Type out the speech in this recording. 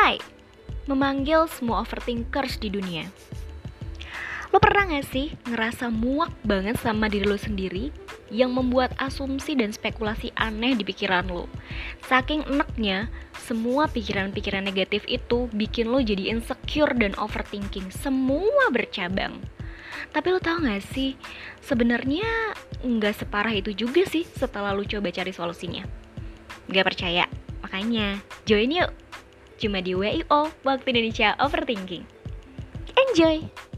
Hai, memanggil semua overthinkers di dunia. Lo pernah gak sih ngerasa muak banget sama diri lo sendiri yang membuat asumsi dan spekulasi aneh di pikiran lo? Saking enaknya, semua pikiran-pikiran negatif itu bikin lo jadi insecure dan overthinking, semua bercabang. Tapi lo tau gak sih, sebenarnya nggak separah itu juga sih setelah lo coba cari solusinya. Gak percaya? Makanya, join yuk! Cuma di WIO, Waktu Indonesia Overthinking. Enjoy!